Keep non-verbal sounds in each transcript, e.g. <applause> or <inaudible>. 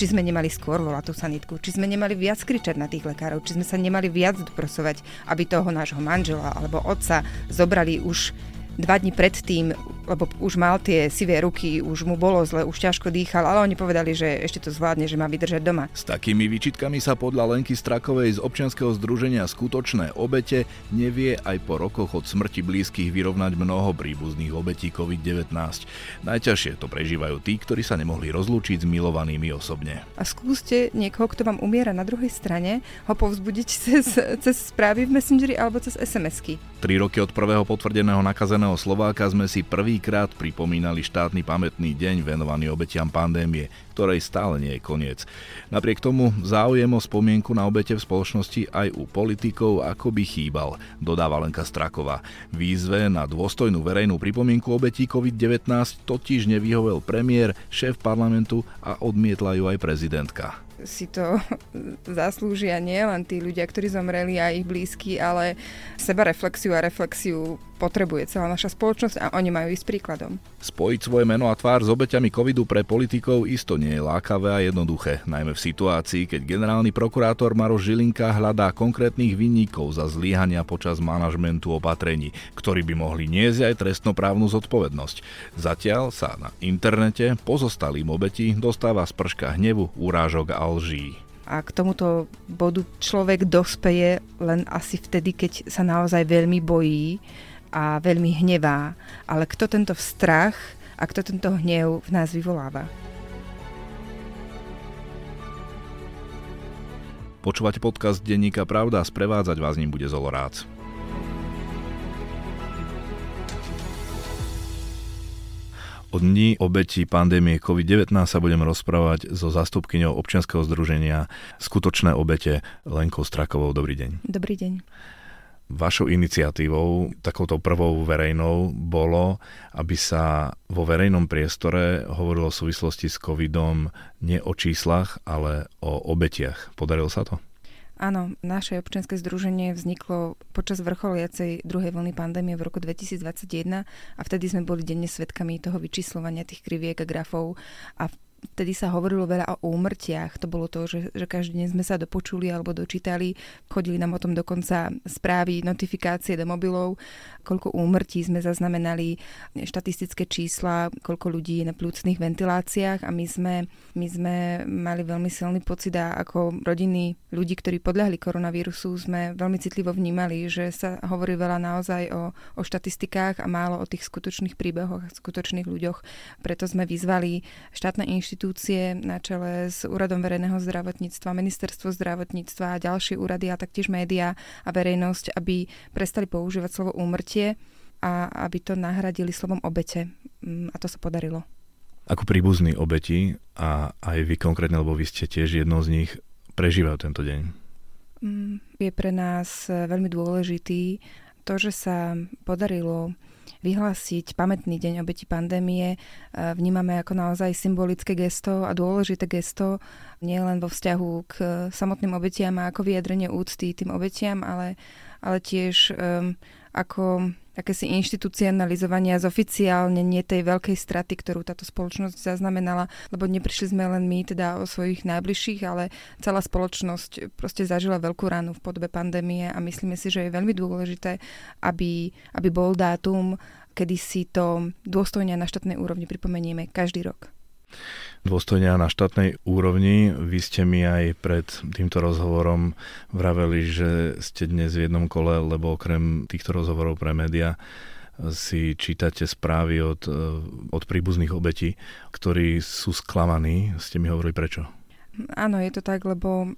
či sme nemali skôr volať tú sanitku, či sme nemali viac kričať na tých lekárov, či sme sa nemali viac doprosovať, aby toho nášho manžela alebo otca zobrali už dva dní predtým, lebo už mal tie sivé ruky, už mu bolo zle, už ťažko dýchal, ale oni povedali, že ešte to zvládne, že má vydržať doma. S takými výčitkami sa podľa Lenky Strakovej z občianskeho združenia Skutočné obete nevie aj po rokoch od smrti blízkych vyrovnať mnoho príbuzných obetí COVID-19. Najťažšie to prežívajú tí, ktorí sa nemohli rozlúčiť s milovanými osobne. A skúste niekoho, kto vám umiera na druhej strane, ho povzbudiť <laughs> cez, cez správy v Messengeri alebo cez SMS-ky. Tri roky od prvého potvrdeného nakazeného Slováka sme si prvýkrát pripomínali štátny pamätný deň venovaný obetiam pandémie, ktorej stále nie je koniec. Napriek tomu záujem o spomienku na obete v spoločnosti aj u politikov ako by chýbal, dodáva Lenka Straková. Výzve na dôstojnú verejnú pripomienku obetí COVID-19 totiž nevyhovel premiér, šéf parlamentu a odmietla ju aj prezidentka si to <laughs> zaslúžia nie len tí ľudia, ktorí zomreli a ich blízky, ale seba reflexiu a reflexiu potrebuje celá naša spoločnosť a oni majú ísť príkladom. Spojiť svoje meno a tvár s obeťami covidu pre politikov isto nie je lákavé a jednoduché, najmä v situácii, keď generálny prokurátor Maroš Žilinka hľadá konkrétnych vinníkov za zlíhania počas manažmentu opatrení, ktorí by mohli niesť aj trestnoprávnu zodpovednosť. Zatiaľ sa na internete pozostalým obeti dostáva sprška hnevu, urážok a lží a k tomuto bodu človek dospeje len asi vtedy, keď sa naozaj veľmi bojí a veľmi hnevá, ale kto tento strach a kto tento hnev v nás vyvoláva. Počúvate podcast Denníka Pravda a sprevádzať vás ním bude Zolorác. O dní obeti pandémie COVID-19 sa budem rozprávať so zastupkyňou občianskeho združenia Skutočné obete Lenkou Strakovou. Dobrý deň. Dobrý deň. Vašou iniciatívou, takouto prvou verejnou, bolo, aby sa vo verejnom priestore hovorilo v súvislosti s covidom nie o číslach, ale o obetiach. Podarilo sa to? Áno, naše občianske združenie vzniklo počas vrcholiacej druhej vlny pandémie v roku 2021 a vtedy sme boli denne svedkami toho vyčíslovania tých kriviek a grafov a vtedy sa hovorilo veľa o úmrtiach. To bolo to, že, že každý deň sme sa dopočuli alebo dočítali. Chodili nám o tom dokonca správy, notifikácie do mobilov, koľko úmrtí sme zaznamenali, štatistické čísla, koľko ľudí je na plúcnych ventiláciách a my sme, my sme mali veľmi silný pocit a ako rodiny ľudí, ktorí podľahli koronavírusu, sme veľmi citlivo vnímali, že sa hovorí veľa naozaj o, o štatistikách a málo o tých skutočných príbehoch a skutočných ľuďoch. Preto sme vyzvali štátne inštitúcie inštitúcie na čele s Úradom verejného zdravotníctva, Ministerstvo zdravotníctva a ďalšie úrady a taktiež médiá a verejnosť, aby prestali používať slovo úmrtie a aby to nahradili slovom obete. Mm, a to sa podarilo. Ako príbuzní obeti a aj vy konkrétne, lebo vy ste tiež jednou z nich, prežívajú tento deň? Mm, je pre nás veľmi dôležitý to, že sa podarilo vyhlásiť pamätný deň obeti pandémie e, vnímame ako naozaj symbolické gesto a dôležité gesto nielen vo vzťahu k samotným obetiam a ako vyjadrenie úcty tým obetiam, ale, ale tiež um, ako akési inštitucionalizovania z oficiálne nie tej veľkej straty, ktorú táto spoločnosť zaznamenala, lebo neprišli sme len my teda o svojich najbližších, ale celá spoločnosť proste zažila veľkú ránu v podobe pandémie a myslíme si, že je veľmi dôležité, aby, aby bol dátum, kedy si to dôstojne na štátnej úrovni pripomenieme každý rok dôstojne na štátnej úrovni. Vy ste mi aj pred týmto rozhovorom vraveli, že ste dnes v jednom kole, lebo okrem týchto rozhovorov pre média si čítate správy od, od príbuzných obetí, ktorí sú sklamaní. Ste mi hovorili prečo? Áno, je to tak, lebo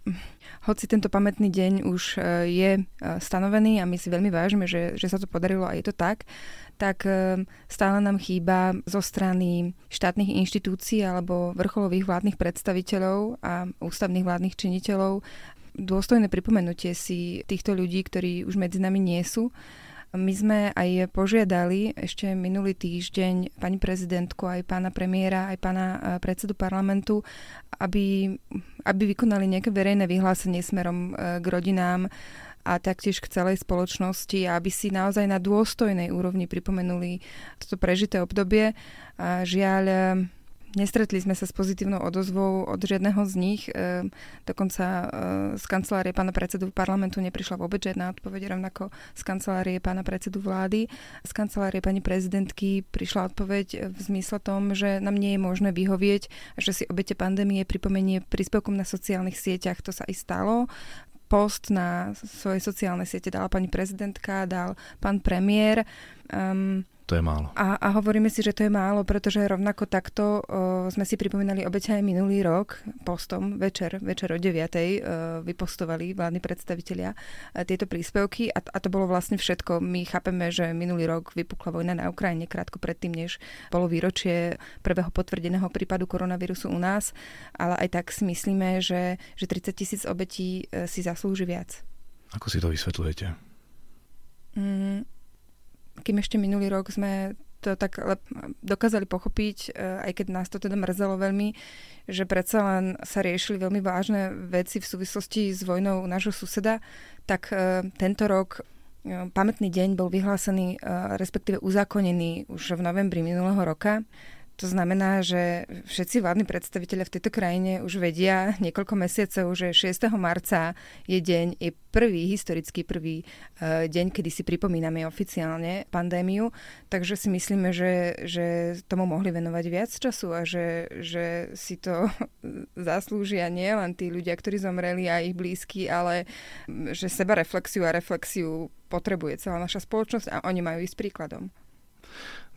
hoci tento pamätný deň už e, je e, stanovený a my si veľmi vážime, že, že sa to podarilo a je to tak, tak e, stále nám chýba zo strany štátnych inštitúcií alebo vrcholových vládnych predstaviteľov a ústavných vládnych činiteľov dôstojné pripomenutie si týchto ľudí, ktorí už medzi nami nie sú. My sme aj požiadali ešte minulý týždeň pani prezidentku, aj pána premiéra, aj pána e, predsedu parlamentu, aby, aby vykonali nejaké verejné vyhlásenie smerom e, k rodinám a taktiež k celej spoločnosti, aby si naozaj na dôstojnej úrovni pripomenuli toto prežité obdobie. Žiaľ, Nestretli sme sa s pozitívnou odozvou od žiadneho z nich. E, dokonca e, z kancelárie pána predsedu parlamentu neprišla vôbec žiadna odpoveď, rovnako z kancelárie pána predsedu vlády. Z kancelárie pani prezidentky prišla odpoveď v zmysle tom, že nám nie je možné vyhovieť, že si obete pandémie pripomenie príspevkom na sociálnych sieťach. To sa aj stalo post na svoje sociálne siete dala pani prezidentka, dal pán premiér. Um, to je málo. A, a hovoríme si, že to je málo, pretože rovnako takto o, sme si pripomínali obete aj minulý rok postom, večer, večer o 9. O, vypostovali vládni predstavitelia a, tieto príspevky a, a to bolo vlastne všetko. My chápeme, že minulý rok vypukla vojna na Ukrajine krátko predtým, než bolo výročie prvého potvrdeného prípadu koronavírusu u nás, ale aj tak si myslíme, že, že 30 tisíc obetí e, si zaslúži viac. Ako si to vysvetľujete? Mm, kým ešte minulý rok sme to tak dokázali pochopiť, e, aj keď nás to teda mrzelo veľmi, že predsa len sa riešili veľmi vážne veci v súvislosti s vojnou nášho suseda, tak e, tento rok e, pamätný deň bol vyhlásený, respektíve uzákonený už v novembri minulého roka. To znamená, že všetci vládni predstaviteľe v tejto krajine už vedia niekoľko mesiacov, že 6. marca je deň, je prvý, historický prvý uh, deň, kedy si pripomíname oficiálne pandémiu, takže si myslíme, že, že tomu mohli venovať viac času a že, že si to <laughs> zaslúžia nie len tí ľudia, ktorí zomreli a ich blízky, ale že seba reflexiu a reflexiu potrebuje celá naša spoločnosť a oni majú ísť príkladom.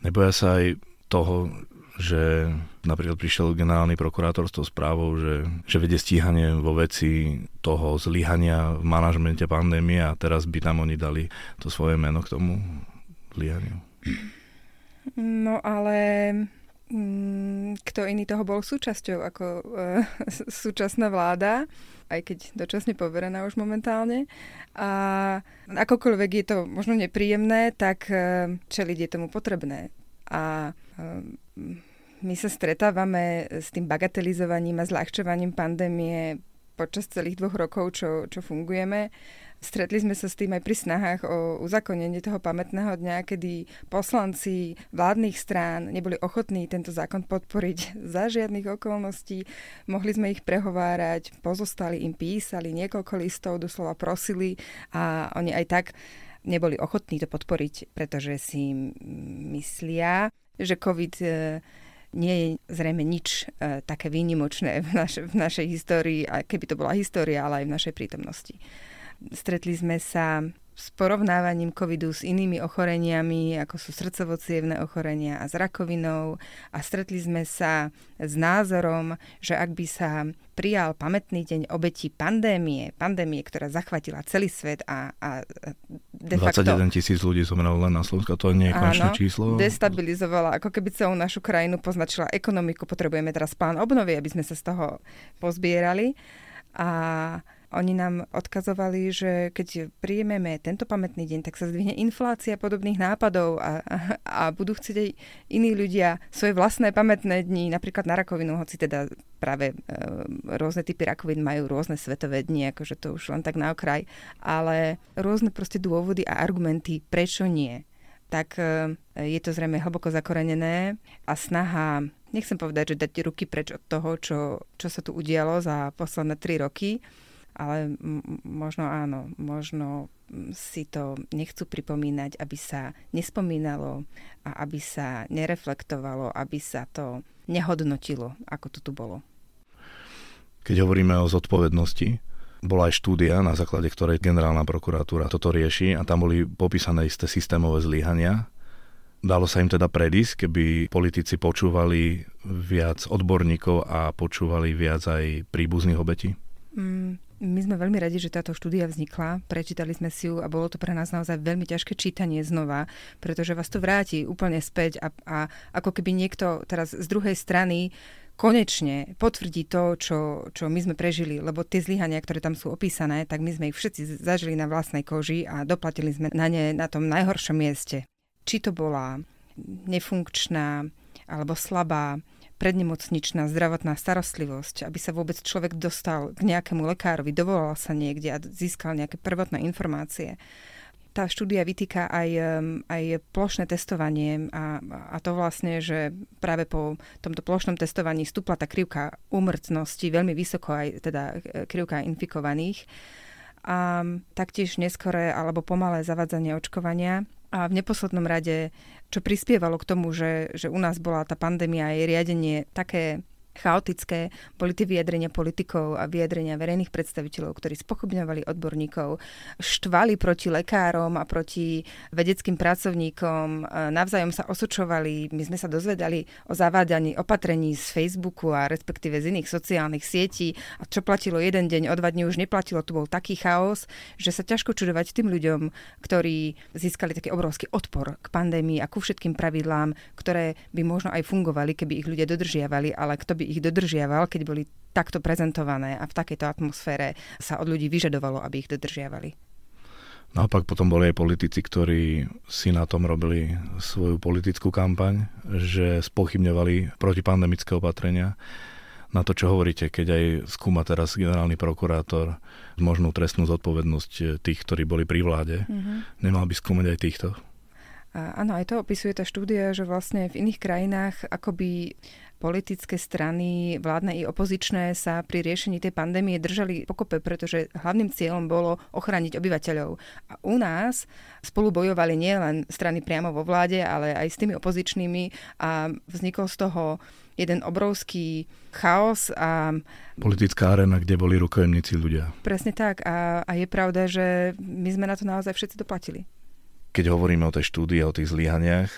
Neboja sa aj toho, že napríklad prišiel generálny prokurátor s tou správou, že, že vedie stíhanie vo veci toho zlyhania v manažmente pandémie a teraz by tam oni dali to svoje meno k tomu zlyhaniu. No ale mm, kto iný toho bol súčasťou ako e, <laughs> súčasná vláda, aj keď dočasne poverená už momentálne. A akokoľvek je to možno nepríjemné, tak e, čeliť je tomu potrebné. A e, my sa stretávame s tým bagatelizovaním a zľahčovaním pandémie počas celých dvoch rokov, čo, čo fungujeme. Stretli sme sa s tým aj pri snahách o uzakonenie toho pamätného dňa, kedy poslanci vládnych strán neboli ochotní tento zákon podporiť <laughs> za žiadnych okolností. Mohli sme ich prehovárať, pozostali im písali niekoľko listov, doslova prosili a oni aj tak neboli ochotní to podporiť, pretože si myslia, že COVID e, nie je zrejme nič e, také výnimočné v, naš, v našej histórii, aj keby to bola história, ale aj v našej prítomnosti. Stretli sme sa s porovnávaním covidu s inými ochoreniami, ako sú srdcovo ochorenia a s rakovinou a stretli sme sa s názorom, že ak by sa prijal pamätný deň obetí pandémie, pandémie, ktorá zachvatila celý svet a, a de facto... 21 tisíc ľudí zomrelo len na Slovensku, to nie je konečné áno, číslo. destabilizovala, ako keby celú našu krajinu poznačila ekonomiku. Potrebujeme teraz plán obnovy, aby sme sa z toho pozbierali. A oni nám odkazovali, že keď príjmeme tento pamätný deň, tak sa zdvihne inflácia podobných nápadov a, a, a budú chcieť aj iní ľudia svoje vlastné pamätné dni, napríklad na rakovinu, hoci teda práve e, rôzne typy rakovín majú rôzne svetové dni, akože to už len tak na okraj, ale rôzne proste dôvody a argumenty, prečo nie. Tak e, je to zrejme hlboko zakorenené a snaha, nechcem povedať, že dať ruky preč od toho, čo, čo sa tu udialo za posledné tri roky, ale možno áno, možno si to nechcú pripomínať, aby sa nespomínalo a aby sa nereflektovalo, aby sa to nehodnotilo, ako to tu bolo. Keď hovoríme o zodpovednosti, bola aj štúdia, na základe ktorej generálna prokuratúra toto rieši a tam boli popísané isté systémové zlyhania. Dalo sa im teda predísť, keby politici počúvali viac odborníkov a počúvali viac aj príbuzných obetí? Mm, my sme veľmi radi, že táto štúdia vznikla. Prečítali sme si ju a bolo to pre nás naozaj veľmi ťažké čítanie znova, pretože vás to vráti úplne späť a, a ako keby niekto teraz z druhej strany konečne potvrdí to, čo, čo my sme prežili, lebo tie zlyhania, ktoré tam sú opísané, tak my sme ich všetci zažili na vlastnej koži a doplatili sme na ne na tom najhoršom mieste. Či to bola nefunkčná alebo slabá prednemocničná zdravotná starostlivosť, aby sa vôbec človek dostal k nejakému lekárovi, dovolal sa niekde a získal nejaké prvotné informácie. tá štúdia vytýka aj, aj plošné testovanie a, a to vlastne, že práve po tomto plošnom testovaní stúpla tá krivka úmrtnosti veľmi vysoko, aj teda e, krivka infikovaných a taktiež neskoré alebo pomalé zavadzanie očkovania a v neposlednom rade, čo prispievalo k tomu, že, že u nás bola tá pandémia a jej riadenie také chaotické. Boli tie vyjadrenia politikov a vyjadrenia verejných predstaviteľov, ktorí spochybňovali odborníkov, štvali proti lekárom a proti vedeckým pracovníkom, navzájom sa osočovali. My sme sa dozvedali o zavádaní opatrení z Facebooku a respektíve z iných sociálnych sietí a čo platilo jeden deň, o dva dní už neplatilo. Tu bol taký chaos, že sa ťažko čudovať tým ľuďom, ktorí získali taký obrovský odpor k pandémii a ku všetkým pravidlám, ktoré by možno aj fungovali, keby ich ľudia dodržiavali, ale kto by ich dodržiaval, keď boli takto prezentované a v takejto atmosfére sa od ľudí vyžadovalo, aby ich dodržiavali. Naopak potom boli aj politici, ktorí si na tom robili svoju politickú kampaň, že spochybňovali protipandemické opatrenia. Na to, čo hovoríte, keď aj skúma teraz generálny prokurátor možnú trestnú zodpovednosť tých, ktorí boli pri vláde, mm-hmm. nemal by skúmať aj týchto? Áno, aj to opisuje tá štúdia, že vlastne v iných krajinách akoby politické strany, vládne i opozičné, sa pri riešení tej pandémie držali pokope, pretože hlavným cieľom bolo ochrániť obyvateľov. A u nás spolu bojovali nielen strany priamo vo vláde, ale aj s tými opozičnými a vznikol z toho jeden obrovský chaos a... Politická arena, kde boli rukojemníci ľudia. Presne tak. A, a je pravda, že my sme na to naozaj všetci doplatili. Keď hovoríme o tej štúdii, o tých zlyhaniach,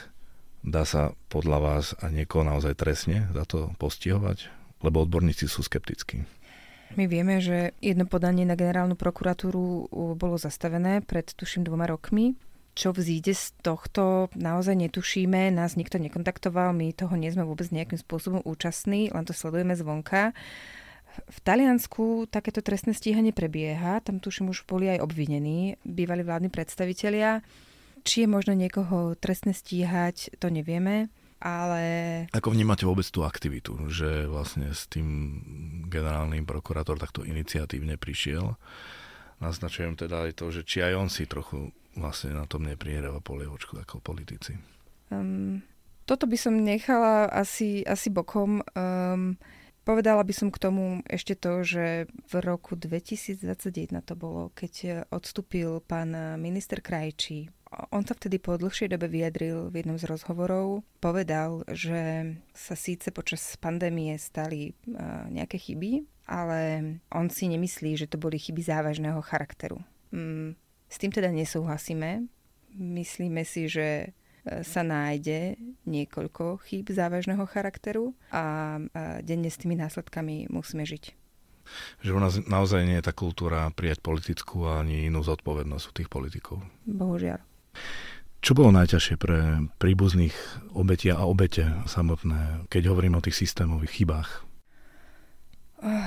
Dá sa podľa vás a niekoho naozaj trestne za to postihovať? Lebo odborníci sú skeptickí. My vieme, že jedno podanie na generálnu prokuratúru bolo zastavené pred tuším dvoma rokmi. Čo vzíde z tohto, naozaj netušíme, nás nikto nekontaktoval, my toho nie sme vôbec nejakým spôsobom účastní, len to sledujeme zvonka. V Taliansku takéto trestné stíhanie prebieha, tam tuším už boli aj obvinení bývali vládni predstavitelia. Či je možno niekoho trestne stíhať, to nevieme, ale... Ako vnímate vôbec tú aktivitu, že vlastne s tým generálnym prokurátor takto iniciatívne prišiel? Naznačujem teda aj to, že či aj on si trochu vlastne na tom neprihráva polievočku ako politici. Um, toto by som nechala asi, asi bokom. Um, Povedala by som k tomu ešte to, že v roku 2021 to bolo, keď odstúpil pán minister Krajčí on sa vtedy po dlhšej dobe vyjadril v jednom z rozhovorov. Povedal, že sa síce počas pandémie stali nejaké chyby, ale on si nemyslí, že to boli chyby závažného charakteru. Mm, s tým teda nesúhlasíme. Myslíme si, že e, sa nájde niekoľko chýb závažného charakteru a denne s tými následkami musíme žiť. Že u nás naozaj nie je tá kultúra prijať politickú ani inú zodpovednosť u tých politikov. Bohužiaľ. Čo bolo najťažšie pre príbuzných obetia a obete samotné, keď hovorím o tých systémových chybách? Uh,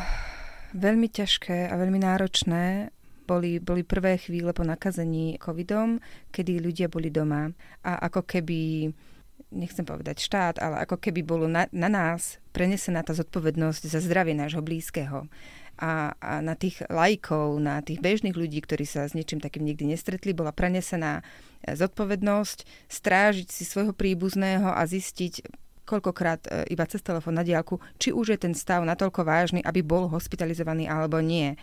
veľmi ťažké a veľmi náročné boli, boli prvé chvíle po nakazení covidom, kedy ľudia boli doma a ako keby nechcem povedať štát, ale ako keby bolo na, na nás prenesená tá zodpovednosť za zdravie nášho blízkeho a, a na tých lajkov, na tých bežných ľudí, ktorí sa s niečím takým nikdy nestretli, bola prenesená e, zodpovednosť strážiť si svojho príbuzného a zistiť, koľkokrát e, iba cez telefón na diálku, či už je ten stav natoľko vážny, aby bol hospitalizovaný alebo nie.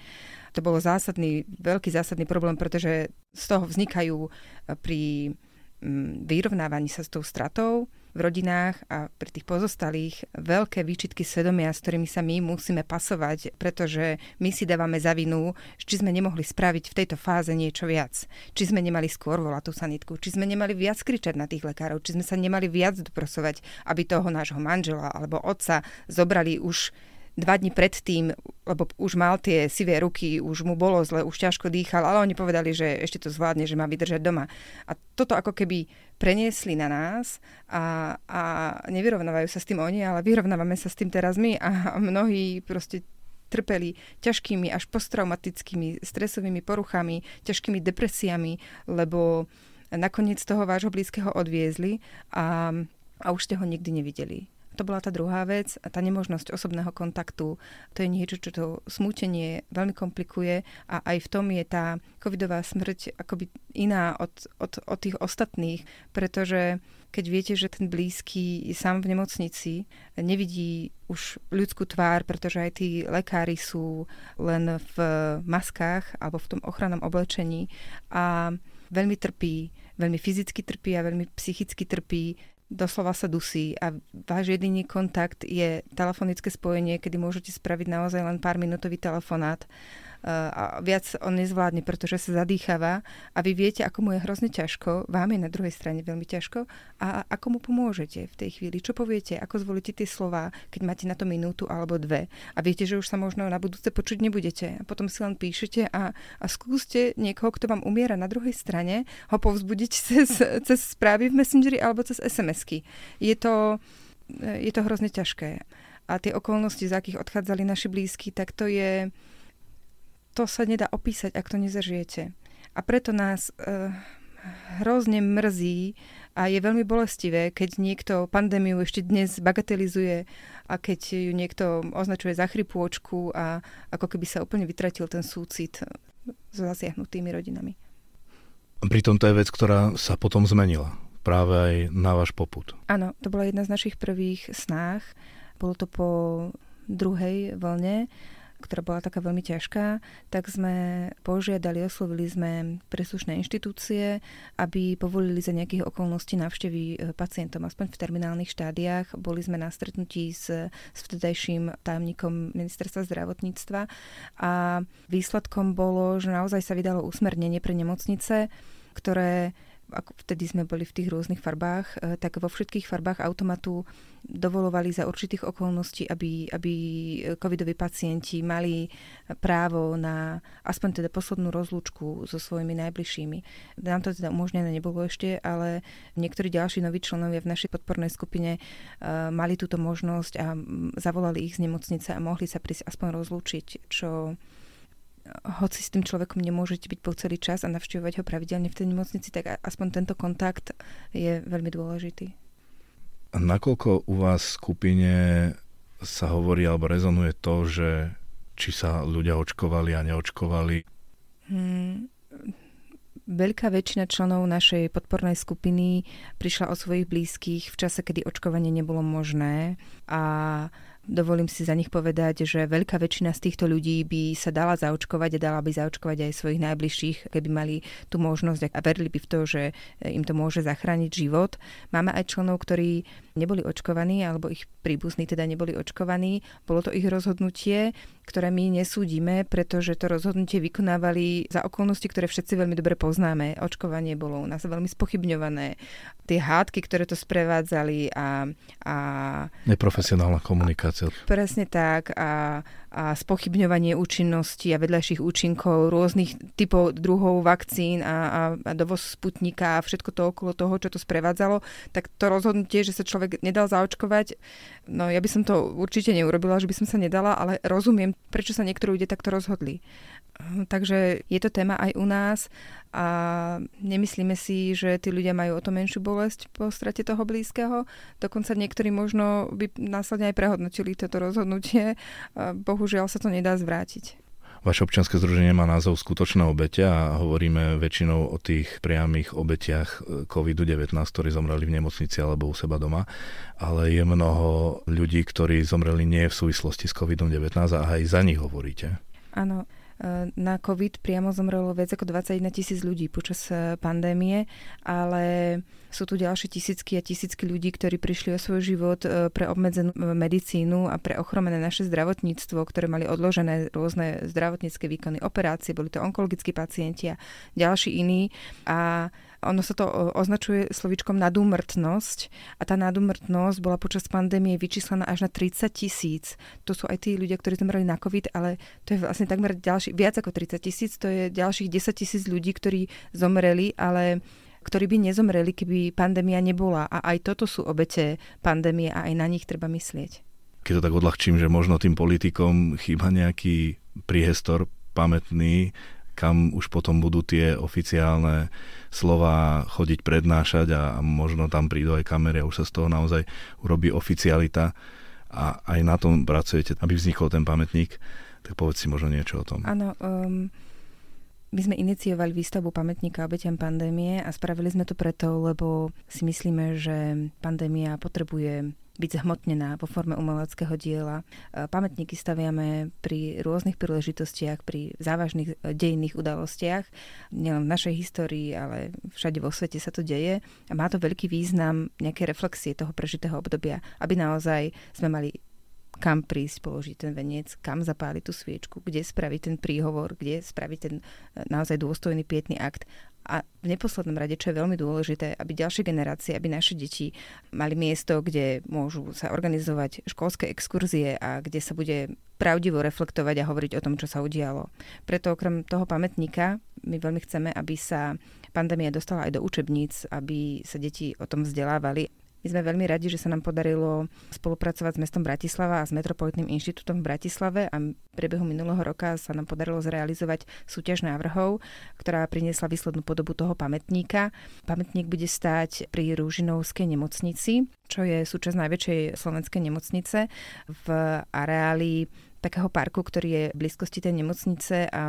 To bolo zásadný, veľký zásadný problém, pretože z toho vznikajú e, pri vyrovnávaní sa s tou stratou v rodinách a pri tých pozostalých veľké výčitky svedomia, s ktorými sa my musíme pasovať, pretože my si dávame za vinu, či sme nemohli spraviť v tejto fáze niečo viac. Či sme nemali skôr volať tú sanitku, či sme nemali viac kričať na tých lekárov, či sme sa nemali viac doprosovať, aby toho nášho manžela alebo otca zobrali už dva dní predtým, lebo už mal tie sivé ruky, už mu bolo zle, už ťažko dýchal, ale oni povedali, že ešte to zvládne, že má vydržať doma. A toto ako keby preniesli na nás a, a nevyrovnávajú sa s tým oni, ale vyrovnávame sa s tým teraz my a mnohí proste trpeli ťažkými až posttraumatickými stresovými poruchami, ťažkými depresiami, lebo nakoniec toho vášho blízkeho odviezli a, a už ste ho nikdy nevideli to bola tá druhá vec, tá nemožnosť osobného kontaktu. To je niečo, čo to smútenie veľmi komplikuje a aj v tom je tá covidová smrť akoby iná od, od, od tých ostatných, pretože keď viete, že ten blízky je sám v nemocnici, nevidí už ľudskú tvár, pretože aj tí lekári sú len v maskách alebo v tom ochrannom oblečení a veľmi trpí, veľmi fyzicky trpí a veľmi psychicky trpí doslova sa dusí. A váš jediný kontakt je telefonické spojenie, kedy môžete spraviť naozaj len pár minútový telefonát a viac on nezvládne, pretože sa zadýchava a vy viete, ako mu je hrozne ťažko, vám je na druhej strane veľmi ťažko a ako mu pomôžete v tej chvíli. Čo poviete, ako zvolíte tie slova, keď máte na to minútu alebo dve a viete, že už sa možno na budúce počuť nebudete a potom si len píšete a, a skúste niekoho, kto vám umiera na druhej strane, ho povzbudiť <laughs> cez, cez správy v Messengeri alebo cez SMS-ky. Je to, je to hrozne ťažké. A tie okolnosti, za akých odchádzali naši blízky, tak to je, to sa nedá opísať, ak to nezažijete. A preto nás e, hrozne mrzí a je veľmi bolestivé, keď niekto pandémiu ešte dnes bagatelizuje a keď ju niekto označuje za chrypôčku a ako keby sa úplne vytratil ten súcit s zasiahnutými rodinami. Pritom to je vec, ktorá sa potom zmenila práve aj na váš poput. Áno, to bola jedna z našich prvých snách. Bolo to po druhej vlne ktorá bola taká veľmi ťažká, tak sme požiadali, oslovili sme preslušné inštitúcie, aby povolili za nejakých okolností návštevy e, pacientom, aspoň v terminálnych štádiách. Boli sme na stretnutí s, s vtedajším tajomníkom ministerstva zdravotníctva a výsledkom bolo, že naozaj sa vydalo usmernenie pre nemocnice, ktoré ako vtedy sme boli v tých rôznych farbách, e, tak vo všetkých farbách automatu dovolovali za určitých okolností, aby, aby covidoví pacienti mali právo na aspoň teda poslednú rozlúčku so svojimi najbližšími. Nám to teda umožnené nebolo ešte, ale niektorí ďalší noví členovia v našej podpornej skupine uh, mali túto možnosť a zavolali ich z nemocnice a mohli sa prísť aspoň rozlúčiť, čo hoci s tým človekom nemôžete byť po celý čas a navštevovať ho pravidelne v tej nemocnici, tak aspoň tento kontakt je veľmi dôležitý. Nakoľko u vás v skupine sa hovorí alebo rezonuje to, že či sa ľudia očkovali a neočkovali? Hmm, veľká väčšina členov našej podpornej skupiny prišla od svojich blízkych v čase, kedy očkovanie nebolo možné a Dovolím si za nich povedať, že veľká väčšina z týchto ľudí by sa dala zaočkovať a dala by zaočkovať aj svojich najbližších, keby mali tú možnosť a verili by v to, že im to môže zachrániť život. Máme aj členov, ktorí neboli očkovaní, alebo ich príbuzní teda neboli očkovaní. Bolo to ich rozhodnutie, ktoré my nesúdime, pretože to rozhodnutie vykonávali za okolnosti, ktoré všetci veľmi dobre poznáme. Očkovanie bolo u nás veľmi spochybňované. Tie hádky, ktoré to sprevádzali a... a Neprofesionálna komunikácia situáciu. Presne tak a, a spochybňovanie účinnosti a vedľajších účinkov rôznych typov druhov vakcín a, a, a dovoz sputnika a všetko to okolo toho, čo to sprevádzalo, tak to rozhodnutie, že sa človek nedal zaočkovať, no ja by som to určite neurobila, že by som sa nedala, ale rozumiem, prečo sa niektorí ľudia takto rozhodli. Takže je to téma aj u nás a nemyslíme si, že tí ľudia majú o to menšiu bolesť po strate toho blízkeho. Dokonca niektorí možno by následne aj prehodnotili toto rozhodnutie. Bohužiaľ sa to nedá zvrátiť. Vaše občianske združenie má názov Skutočné obete a hovoríme väčšinou o tých priamých obetiach e, COVID-19, ktorí zomreli v nemocnici alebo u seba doma, ale je mnoho ľudí, ktorí zomreli nie v súvislosti s COVID-19 a aj za nich hovoríte. Áno, na COVID priamo zomrelo viac ako 21 tisíc ľudí počas e, pandémie, ale sú tu ďalšie tisícky a tisícky ľudí, ktorí prišli o svoj život e, pre obmedzenú medicínu a pre ochromené naše zdravotníctvo, ktoré mali odložené rôzne zdravotnícke výkony, operácie, boli to onkologickí pacienti a ďalší iní. A ono sa to označuje slovičkom nadúmrtnosť a tá nadúmrtnosť bola počas pandémie vyčíslená až na 30 tisíc. To sú aj tí ľudia, ktorí zomreli na COVID, ale to je vlastne takmer ďalší, viac ako 30 tisíc, to je ďalších 10 tisíc ľudí, ktorí zomreli, ale ktorí by nezomreli, keby pandémia nebola. A aj toto sú obete pandémie a aj na nich treba myslieť. Keď to tak odľahčím, že možno tým politikom chýba nejaký priestor pamätný kam už potom budú tie oficiálne slova chodiť prednášať a, možno tam prídu aj kamery a už sa z toho naozaj urobí oficialita a aj na tom pracujete, aby vznikol ten pamätník, tak povedz si možno niečo o tom. Áno, um, my sme iniciovali výstavbu pamätníka obetiam pandémie a spravili sme to preto, lebo si myslíme, že pandémia potrebuje byť zhmotnená vo forme umeleckého diela. E, pamätníky staviame pri rôznych príležitostiach, pri závažných e, dejných udalostiach, nielen v našej histórii, ale všade vo svete sa to deje a má to veľký význam nejaké reflexie toho prežitého obdobia, aby naozaj sme mali kam prísť, položiť ten veniec, kam zapáliť tú sviečku, kde spraviť ten príhovor, kde spraviť ten e, naozaj dôstojný pietný akt a v neposlednom rade, čo je veľmi dôležité, aby ďalšie generácie, aby naše deti mali miesto, kde môžu sa organizovať školské exkurzie a kde sa bude pravdivo reflektovať a hovoriť o tom, čo sa udialo. Preto okrem toho pamätníka my veľmi chceme, aby sa pandémia dostala aj do učebníc, aby sa deti o tom vzdelávali my sme veľmi radi, že sa nám podarilo spolupracovať s mestom Bratislava a s Metropolitným inštitútom v Bratislave a v priebehu minulého roka sa nám podarilo zrealizovať súťaž návrhov, ktorá priniesla výslednú podobu toho pamätníka. Pamätník bude stáť pri Rúžinovskej nemocnici, čo je súčasť najväčšej slovenskej nemocnice v areáli takého parku, ktorý je v blízkosti tej nemocnice a, a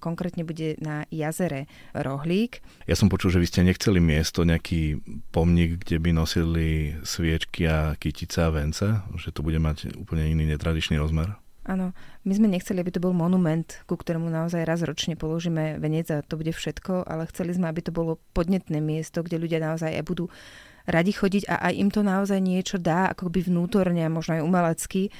konkrétne bude na jazere Rohlík. Ja som počul, že vy ste nechceli miesto, nejaký pomník, kde by nosili sviečky a kytica a vence, že to bude mať úplne iný netradičný rozmer. Áno, my sme nechceli, aby to bol monument, ku ktorému naozaj raz ročne položíme veniec a to bude všetko, ale chceli sme, aby to bolo podnetné miesto, kde ľudia naozaj aj budú radi chodiť a aj im to naozaj niečo dá, ako by vnútorne a možno aj umelecky.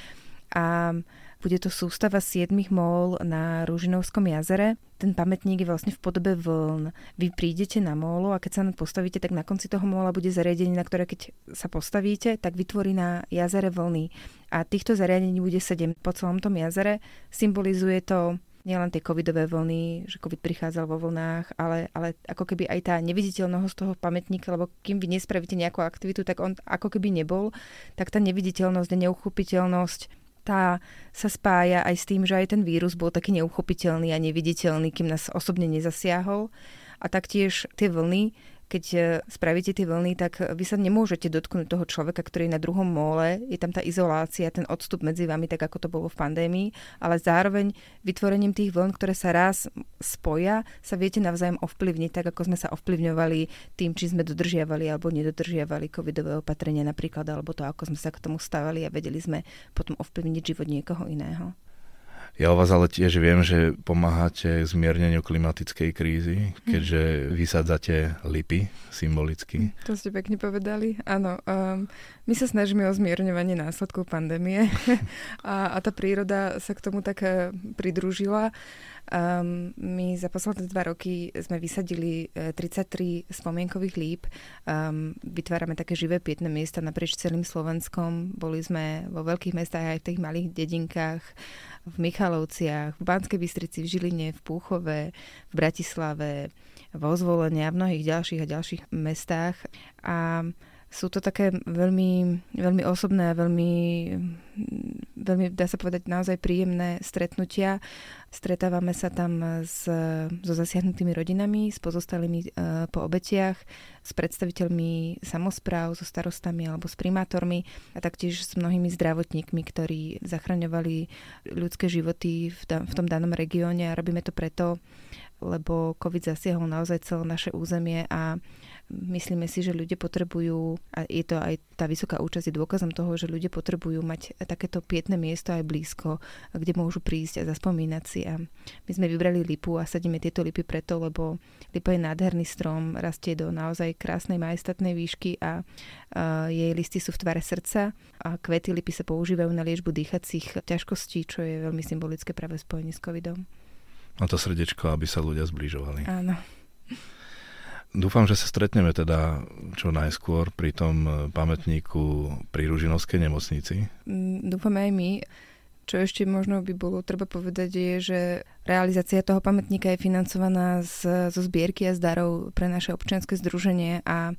A bude to sústava siedmých mol na Rúžinovskom jazere. Ten pamätník je vlastne v podobe vln. Vy prídete na mólu a keď sa postavíte, tak na konci toho móla bude zariadenie, na ktoré keď sa postavíte, tak vytvorí na jazere vlny. A týchto zariadení bude sedem po celom tom jazere. Symbolizuje to nielen tie covidové vlny, že covid prichádzal vo vlnách, ale, ale ako keby aj tá neviditeľnosť toho pamätníka, lebo kým vy nespravíte nejakú aktivitu, tak on ako keby nebol, tak tá neviditeľnosť neuchopiteľnosť tá sa spája aj s tým, že aj ten vírus bol taký neuchopiteľný a neviditeľný, kým nás osobne nezasiahol. A taktiež tie vlny, keď e, spravíte tie vlny, tak vy sa nemôžete dotknúť toho človeka, ktorý je na druhom móle. Je tam tá izolácia, ten odstup medzi vami, tak ako to bolo v pandémii, ale zároveň vytvorením tých vln, ktoré sa raz spoja, sa viete navzájom ovplyvniť, tak ako sme sa ovplyvňovali tým, či sme dodržiavali alebo nedodržiavali covidové opatrenia napríklad, alebo to, ako sme sa k tomu stavali a vedeli sme potom ovplyvniť život niekoho iného. Ja o vás ale tiež viem, že pomáhate zmierneniu klimatickej krízy, keďže vysádzate lipy symbolicky. To ste pekne povedali. Áno, um, my sa snažíme o zmierňovanie následkov pandémie <laughs> a, a tá príroda sa k tomu tak eh, pridružila. Um, my za posledné dva roky sme vysadili 33 eh, spomienkových líp. Um, vytvárame také živé pietné miesta naprieč celým Slovenskom. Boli sme vo veľkých mestách aj v tých malých dedinkách v Michalovciach, v Banskej Bystrici, v Žiline, v Púchove, v Bratislave, vo Zvolenie a v mnohých ďalších a ďalších mestách. A sú to také veľmi, veľmi osobné a veľmi, veľmi, dá sa povedať, naozaj príjemné stretnutia. Stretávame sa tam s, so zasiahnutými rodinami, s pozostalými uh, po obetiach, s predstaviteľmi samozpráv, so starostami alebo s primátormi a taktiež s mnohými zdravotníkmi, ktorí zachraňovali ľudské životy v, v tom danom regióne a robíme to preto, lebo COVID zasiahol naozaj celé naše územie a myslíme si, že ľudia potrebujú, a je to aj tá vysoká účasť je dôkazom toho, že ľudia potrebujú mať takéto pietné miesto aj blízko, kde môžu prísť a zaspomínať si. A my sme vybrali lipu a sadíme tieto lipy preto, lebo lipa je nádherný strom, rastie do naozaj krásnej majestatnej výšky a, a jej listy sú v tvare srdca a kvety lipy sa používajú na liečbu dýchacích ťažkostí, čo je veľmi symbolické práve v spojení s covidom. A to srdečko, aby sa ľudia zbližovali. Áno. Dúfam, že sa stretneme teda čo najskôr pri tom e, pamätníku pri Ružinovskej nemocnici. Mm, dúfame aj my. Čo ešte možno by bolo treba povedať je, že realizácia toho pamätníka je financovaná z, zo zbierky a z darov pre naše občianske združenie a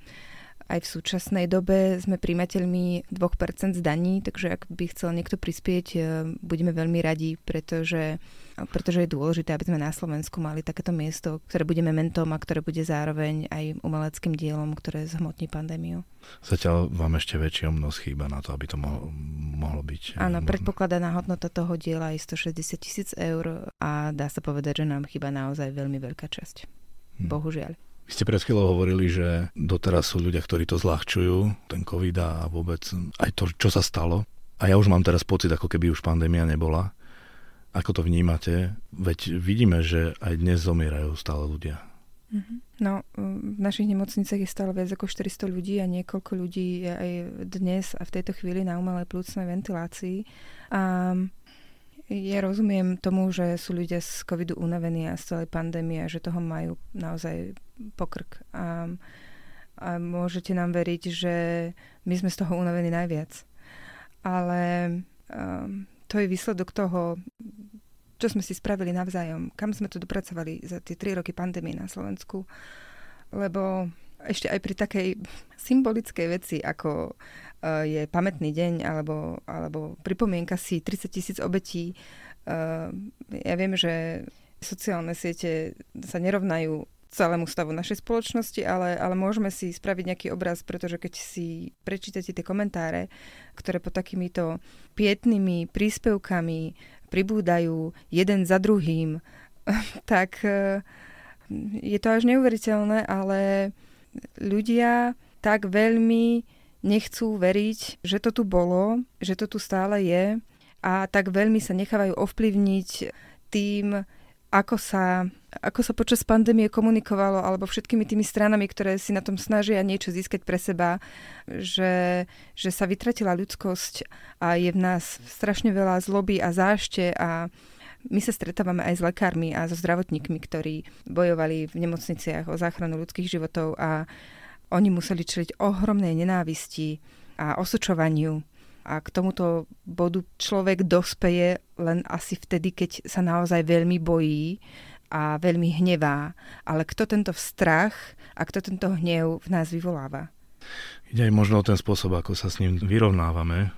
aj v súčasnej dobe sme príjmateľmi 2% z daní, takže ak by chcel niekto prispieť, e, budeme veľmi radi, pretože, pretože je dôležité, aby sme na Slovensku mali takéto miesto, ktoré bude mementom a ktoré bude zároveň aj umeleckým dielom, ktoré zhmotní pandémiu. Zatiaľ vám ešte väčší omnosť chýba na to, aby to mohlo, mohlo byť. E, Áno, možno. predpokladaná hodnota toho diela je 160 tisíc eur a dá sa povedať, že nám chýba naozaj veľmi veľká časť. Hm. Bohužiaľ. Vy ste pred chvíľou hovorili, že doteraz sú ľudia, ktorí to zľahčujú, ten COVID a vôbec aj to, čo sa stalo. A ja už mám teraz pocit, ako keby už pandémia nebola. Ako to vnímate? Veď vidíme, že aj dnes zomierajú stále ľudia. Mhm. No, v našich nemocniciach je stále viac ako 400 ľudí a niekoľko ľudí je aj dnes a v tejto chvíli na umelej plúcnej ventilácii. A ja rozumiem tomu, že sú ľudia z covidu unavení a z celej pandémie a že toho majú naozaj pokrk. A, a môžete nám veriť, že my sme z toho unavení najviac. Ale um, to je výsledok toho, čo sme si spravili navzájom, kam sme to dopracovali za tie tri roky pandémie na Slovensku. Lebo ešte aj pri takej symbolickej veci, ako uh, je pamätný deň alebo, alebo pripomienka si 30 tisíc obetí. Uh, ja viem, že sociálne siete sa nerovnajú celému stavu našej spoločnosti, ale, ale môžeme si spraviť nejaký obraz, pretože keď si prečítate tie komentáre, ktoré pod takýmito pietnými príspevkami pribúdajú jeden za druhým, <laughs> tak uh, je to až neuveriteľné, ale ľudia tak veľmi nechcú veriť, že to tu bolo, že to tu stále je a tak veľmi sa nechávajú ovplyvniť tým, ako sa, ako sa počas pandémie komunikovalo, alebo všetkými tými stranami, ktoré si na tom snažia niečo získať pre seba, že, že sa vytratila ľudskosť a je v nás strašne veľa zloby a zášte a my sa stretávame aj s lekármi a so zdravotníkmi, ktorí bojovali v nemocniciach o záchranu ľudských životov a oni museli čeliť ohromnej nenávisti a osočovaniu. A k tomuto bodu človek dospeje len asi vtedy, keď sa naozaj veľmi bojí a veľmi hnevá. Ale kto tento strach a kto tento hnev v nás vyvoláva? Ide aj možno o ten spôsob, ako sa s ním vyrovnávame,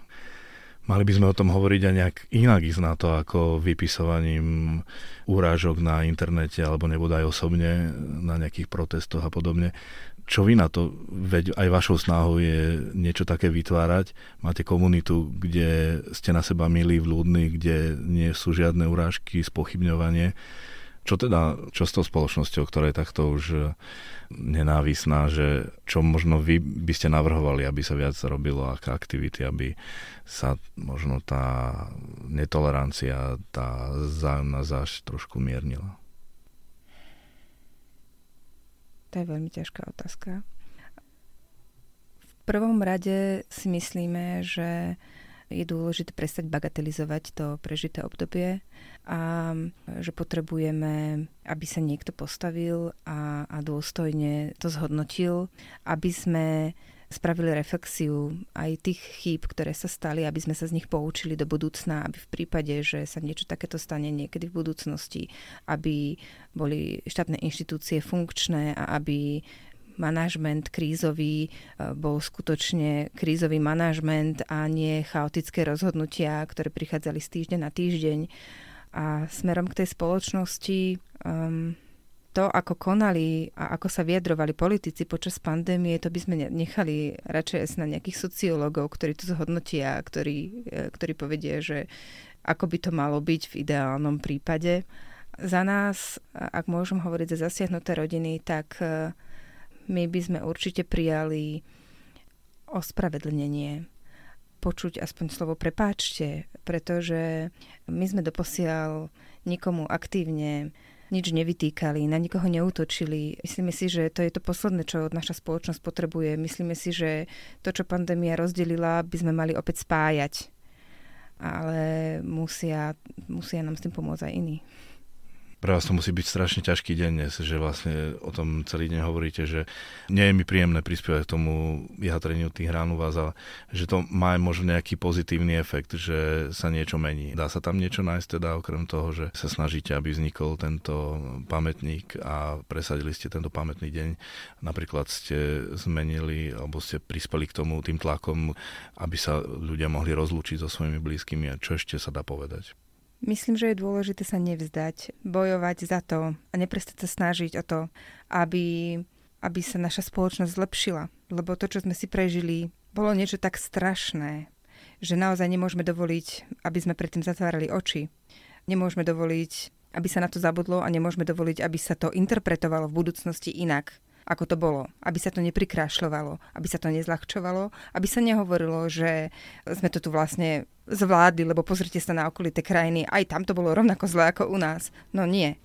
Mali by sme o tom hovoriť aj nejak inak ísť na to, ako vypisovaním úrážok na internete alebo nebodaj osobne na nejakých protestoch a podobne. Čo vy na to? Veď aj vašou snahou je niečo také vytvárať. Máte komunitu, kde ste na seba milí, vľúdni, kde nie sú žiadne urážky, spochybňovanie. Čo teda, čo s tou spoločnosťou, ktorá je takto už nenávisná, že čo možno vy by ste navrhovali, aby sa viac robilo, aké aktivity, aby sa možno tá netolerancia, tá zájomná zášť trošku miernila? To je veľmi ťažká otázka. V prvom rade si myslíme, že je dôležité prestať bagatelizovať to prežité obdobie a že potrebujeme, aby sa niekto postavil a, a dôstojne to zhodnotil, aby sme spravili reflexiu aj tých chýb, ktoré sa stali, aby sme sa z nich poučili do budúcna, aby v prípade, že sa niečo takéto stane niekedy v budúcnosti, aby boli štátne inštitúcie funkčné a aby manažment krízový e, bol skutočne krízový manažment a nie chaotické rozhodnutia, ktoré prichádzali z týždeň na týždeň. A smerom k tej spoločnosti um, to, ako konali a ako sa vyjadrovali politici počas pandémie, to by sme nechali radšej na nejakých sociológov, ktorí to zhodnotia, ktorí, e, ktorí povedia, že ako by to malo byť v ideálnom prípade. Za nás, ak môžem hovoriť za zasiahnuté rodiny, tak uh, my by sme určite prijali ospravedlnenie, počuť aspoň slovo prepáčte, pretože my sme doposiaľ nikomu aktívne nič nevytýkali, na nikoho neútočili. Myslíme si, že to je to posledné, čo naša spoločnosť potrebuje. Myslíme si, že to, čo pandémia rozdelila, by sme mali opäť spájať. Ale musia, musia nám s tým pomôcť aj iní. Pre vás to musí byť strašne ťažký deň dnes, že vlastne o tom celý deň hovoríte, že nie je mi príjemné prispievať k tomu vyhatreniu tých rán u vás, ale že to má možno nejaký pozitívny efekt, že sa niečo mení. Dá sa tam niečo nájsť teda okrem toho, že sa snažíte, aby vznikol tento pamätník a presadili ste tento pamätný deň. Napríklad ste zmenili alebo ste prispeli k tomu tým tlakom, aby sa ľudia mohli rozlúčiť so svojimi blízkymi a čo ešte sa dá povedať? Myslím, že je dôležité sa nevzdať, bojovať za to a neprestať sa snažiť o to, aby, aby sa naša spoločnosť zlepšila. Lebo to, čo sme si prežili, bolo niečo tak strašné, že naozaj nemôžeme dovoliť, aby sme predtým zatvárali oči. Nemôžeme dovoliť, aby sa na to zabudlo a nemôžeme dovoliť, aby sa to interpretovalo v budúcnosti inak ako to bolo. Aby sa to neprikrášľovalo, aby sa to nezľahčovalo, aby sa nehovorilo, že sme to tu vlastne zvládli, lebo pozrite sa na okolité krajiny, aj tam to bolo rovnako zlé ako u nás. No nie.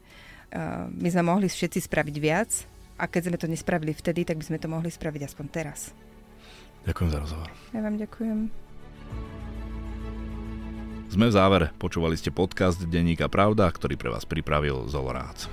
My sme mohli všetci spraviť viac a keď sme to nespravili vtedy, tak by sme to mohli spraviť aspoň teraz. Ďakujem za rozhovor. Ja vám ďakujem. Sme v závere. Počúvali ste podcast Denníka Pravda, ktorý pre vás pripravil Zolorác.